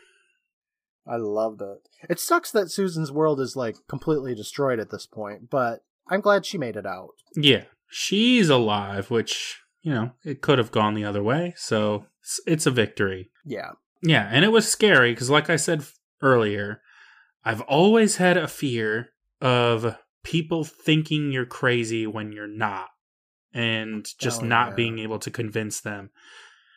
I loved it. It sucks that Susan's world is like completely destroyed at this point, but I'm glad she made it out. Yeah, she's alive, which, you know, it could have gone the other way. So it's, it's a victory. Yeah. Yeah, and it was scary because, like I said earlier, I've always had a fear of people thinking you're crazy when you're not, and just Oh, not yeah. being able to convince them.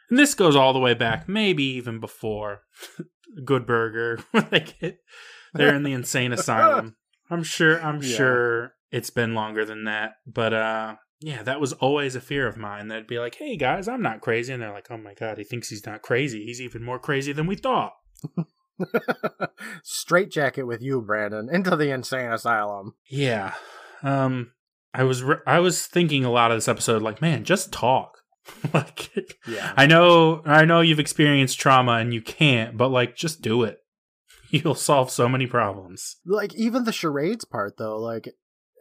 And this goes all the way back, maybe even before <laughs> Good Burger, <laughs> when they get they're in the insane <laughs> asylum. I'm sure. I'm Yeah. sure it's been longer than that, but uh, yeah, that was always a fear of mine. That'd be like, "Hey guys, I'm not crazy," and they're like, "Oh my god, he thinks he's not crazy. He's even more crazy than we thought." <laughs> Straight jacket with you, Brandon, into the insane asylum. Yeah. Um, I was re- I was thinking a lot of this episode, like, man, just talk. <laughs> like, Yeah. I know I know you've experienced trauma and you can't, but like, just do it. <laughs> You'll solve so many problems. like even the charades part though like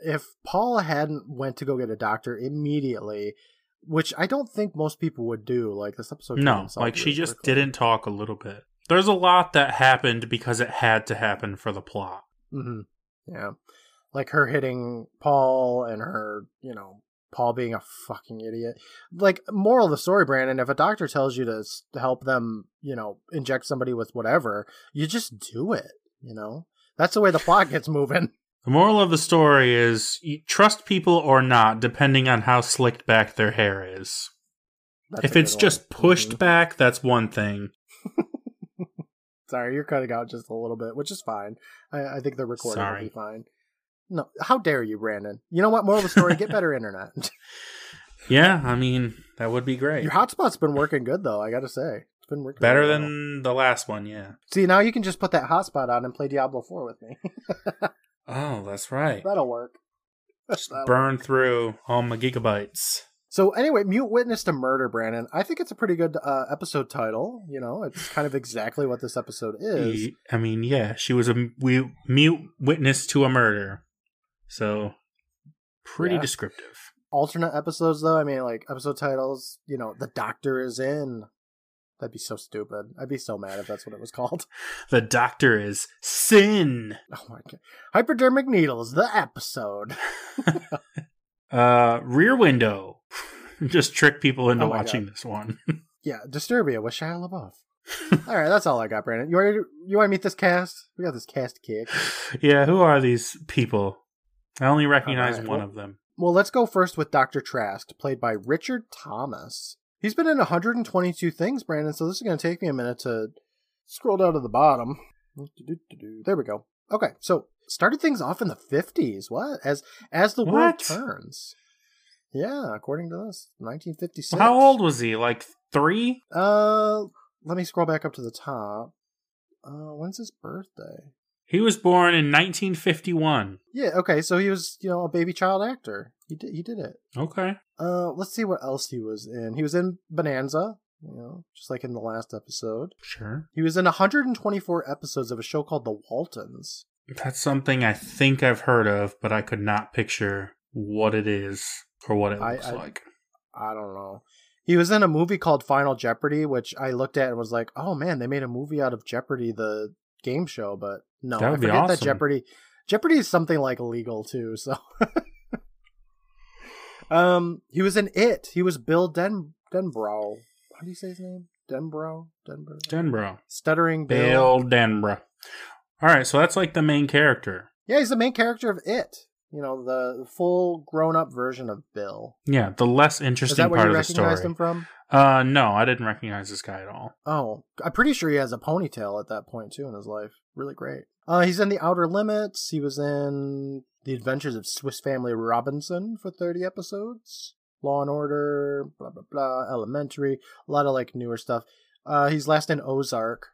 if Paul hadn't went to go get a doctor immediately which i don't think most people would do like this episode No, like she just quickly. didn't talk a little bit. There's a lot that happened because it had to happen for the plot. Mm-hmm. yeah like her hitting paul and her you know paul being a fucking idiot like moral of the story brandon if a doctor tells you to help them you know inject somebody with whatever you just do it you know that's the way the plot gets moving <laughs> The moral of the story is trust people or not, depending on how slicked back their hair is. That's if it's just one. pushed Mhm. back, that's one thing. <laughs> Sorry, you're cutting out just a little bit, which is fine. I, I think the recording Sorry. will be fine. No, how dare you, Brandon? You know what? Moral of the story: get better internet. <laughs> Yeah, I mean, that would be great. Your hotspot's been working good, though. I got to say, it's been working Better really well. than the last one, yeah. See, now you can just put that hotspot on and play Diablo Four with me. <laughs> Oh, that's right. That'll work. <laughs> Just That'll burn through all my gigabytes. So anyway, mute witness to murder, Brandon. I think it's a pretty good uh, episode title. You know, it's kind of exactly what this episode is. I mean, yeah, she was a we, mute witness to a murder. So, pretty Yeah. descriptive. Alternate episodes, though. I mean, like episode titles. You know, the Doctor is in. That'd be so stupid. I'd be so mad if that's what it was called. <laughs> The doctor is sin. Oh my god. Hypodermic needles, the episode. <laughs> Uh, rear window. <laughs> Just trick people into Oh watching God. this one. Yeah, Disturbia with Shia LaBeouf. all right, that's all I got, Brandon. You want to you want to meet this cast? We got this cast kick. yeah, who are these people? I only recognize Alright, one well- of them. Well, let's go first with Dr. Trask, played by Richard Thomas. He's been in 122 things, Brandon, so this is going to take me a minute to scroll down to the bottom. There we go. Okay, so started things off in the 50s. What? As as the world turns. Yeah, according to this, 1956. How old was he? Like three? Uh, let me scroll back up to the top. Uh, when's his birthday? He was born in 1951. Yeah, okay, so he was, you know, a baby child actor. He did he did it. Okay. Uh, let's see what else he was in. He was in Bonanza, you know, just like in the last episode. Sure. He was in 124 episodes of a show called The Waltons. That's something I think I've heard of, but I could not picture what it is or what it I- looks I- like. I don't know. He was in a movie called Final Jeopardy, which I looked at and was like, "Oh man, they made a movie out of Jeopardy, the game show." But no, That would I be forget that. Jeopardy. Jeopardy is something like legal too. So, <laughs> um, he was in It. He was Bill Den Denbrow. How do you say his name? Denbrow. Denbrow. Denbrough. Stuttering Bill. Bill Denbrough. All right, so that's like the main character. Yeah, he's the main character of It. You know, the full grown-up version of Bill. Yeah, the less Is interesting that where part you of the recognized story. him from? Uh, no, I didn't recognize this guy at all. Oh, I'm pretty sure he has a ponytail at that point too in his life. Really great. Uh, he's in The Outer Limits. He was in The Adventures of Swiss Family Robinson for 30 episodes. Law and Order, blah blah blah, Elementary, a lot of like newer stuff. Uh, he's last in Ozark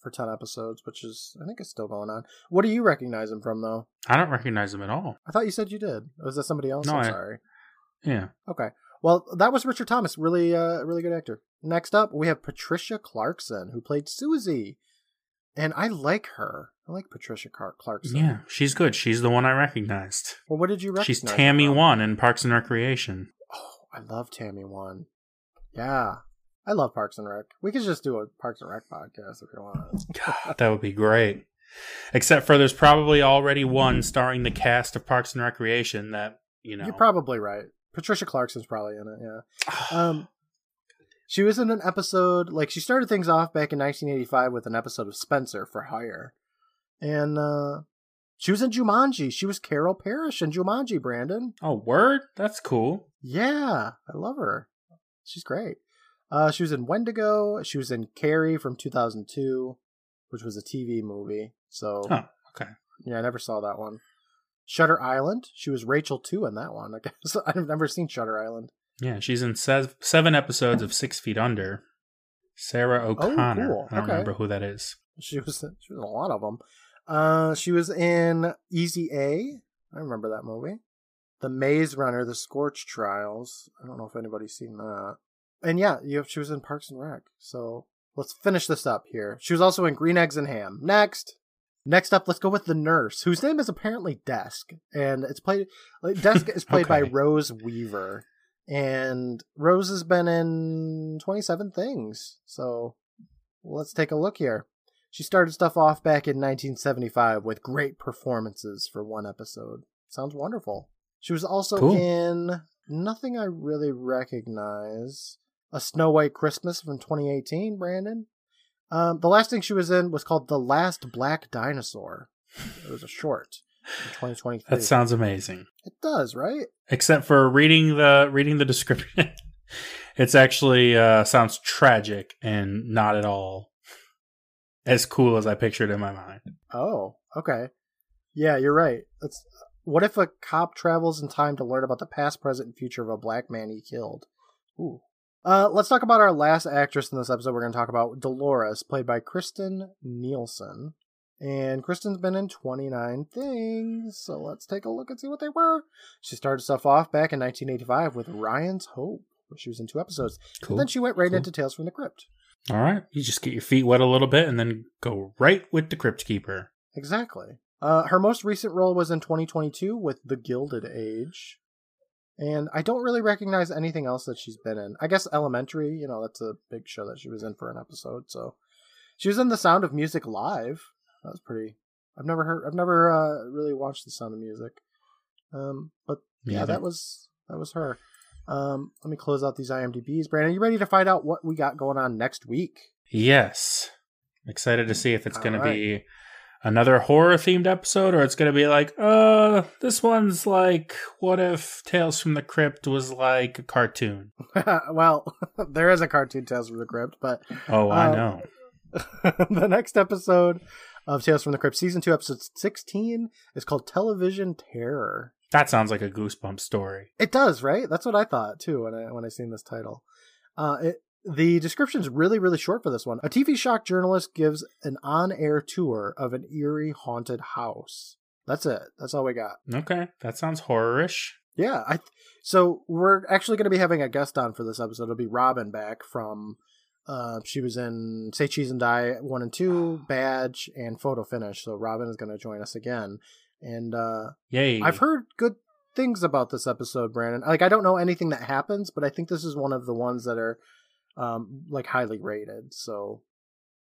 for 10 episodes, which is I think it's still going on. What do you recognize him from though? I don't recognize him at all. I thought you said you did. Was that somebody else? No, I'm I- sorry. Yeah. Okay. Well, that was Richard Thomas. Really, uh, really good actor. Next up, we have Patricia Clarkson, who played Susie, and I like her. I like Patricia Clarkson. Yeah, she's good. She's the one I recognized. Well, what did you recognize? She's Tammy? One in Parks and Recreation. Oh, I love Tammy One. Yeah, I love Parks and Rec. We could just do a Parks and Rec podcast if you want. <laughs> God, that would be great. Except for there's probably already one starring the cast of Parks and Recreation that, you know. You're probably right. Patricia Clarkson's probably in it. Yeah. <sighs> Um, she was in an episode like she started things off back in 1985 with an episode of Spencer for Hire, and uh, she was in Jumanji. She was Carol Parrish in Jumanji. Brandon. Oh, word? That's cool. Yeah, I love her. She's great. Uh, she was in Wendigo. She was in Carrie from 2002, which was a TV movie. So, Oh, okay. yeah, I never saw that one. Shutter Island. She was Rachel too in that one. I guess <laughs> I've never seen Shutter Island. Yeah, she's in sev- seven episodes of Six Feet Under. Sarah O'Connor. cool. I don't Okay. remember who that is. She was she was in a lot of them. Uh, she was in Easy A. I remember that movie. The Maze Runner, The Scorch Trials. I don't know if anybody's seen that. And yeah, you have, she was in Parks and Rec. So let's finish this up here. She was also in Green Eggs and Ham. Next. Next up, let's go with the nurse, whose name is apparently Desk, and it's played. Like, Desk is played by <laughs> Rose Weaver, and Rose has been in twenty-seven things. So let's take a look here. She started stuff off back in 1975 with great performances for one episode. Sounds wonderful. She was also Cool. in nothing I really recognize. A Snow White Christmas from 2018, Brandon. Um, the last thing she was in was called The Last Black Dinosaur. It was a short 2023. That sounds amazing. it does, right? Except for reading the reading the description, <laughs> it's actually uh, sounds tragic and not at all as cool as I pictured in my mind. Oh, okay. Yeah, you're right. That's what if a cop travels in time to learn about the past, present, and future of a black man he killed? Ooh. Uh, let's talk about our last actress in this episode. We're going to talk about Dolores, played by Kristen Nielsen. And Kristen's been in 29 things, so let's take a look and see what they were. She started stuff off back in 1985 with Ryan's Hope, where she was in two episodes. Cool. Then she went right Cool. into Tales from the Crypt. All right, you just get your feet wet a little bit and then go right with the Crypt Keeper. Exactly. Uh, her most recent role was in 2022 with The Gilded Age. And I don't really recognize anything else that she's been in. I guess Elementary, you know, that's a big show that she was in for an episode. So she was in The Sound of Music live. That was pretty. I've never heard. I've never uh, really watched The Sound of Music. Um, but Me yeah, that was that was her. Um, let me close out these IMDb's. Brandon, you ready to find out what we got going on next week? Yes, excited to see if it's going right. to be another horror themed episode or it's going to be like, uh, this one's like, what if Tales from the Crypt was like a cartoon? <laughs> well, <laughs> there is a cartoon Tales from the Crypt, but Oh, I Um, know. <laughs> the next episode of Tales from the Crypt, season two, episode sixteen, is called Television Terror. That sounds like a goosebump story. It does, right? That's what I thought too when I when I seen this title. Uh, it, the description's really really short for this one. A TV shock journalist gives an on-air tour of an eerie haunted house. That's it. That's all we got. Okay, that sounds horrorish. Yeah, I. So we're actually going to be having a guest on for this episode. It'll be Robin back from. Uh, she was in Say Cheese and Die one and two, Badge, and Photo Finish. So Robin is going to join us again, and uh, Yay. I've heard good things about this episode, Brandon. Like I don't know anything that happens, but I think this is one of the ones that are um like highly rated. So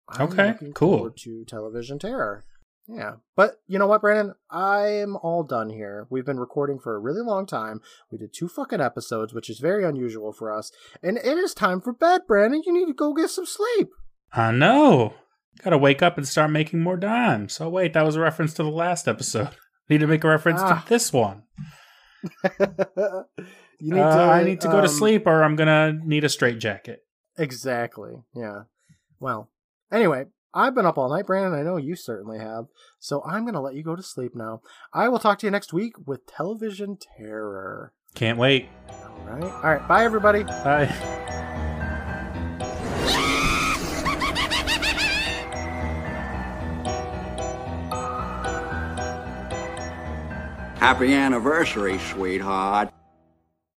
I'm Okay, cool. to Television Terror. Yeah, but you know what, Brandon? I'm all done here. We've been recording for a really long time. We did two fucking episodes, which is very unusual for us, and it is time for bed, Brandon. You need to go get some sleep. I know. Gotta wake up and start making more dimes. Oh, wait, that was a reference to the last episode. <laughs> Need to make a reference Ah. to this one. <laughs> you need Uh, to. I need to go to um, sleep or I'm gonna need a straight jacket. Exactly. Yeah. Well, anyway, I've been up all night, Brandon. I know you certainly have. So I'm going to let you go to sleep now. I will talk to you next week with Television Terror. Can't wait. All right. All right. Bye, everybody. Bye. Happy anniversary, sweetheart.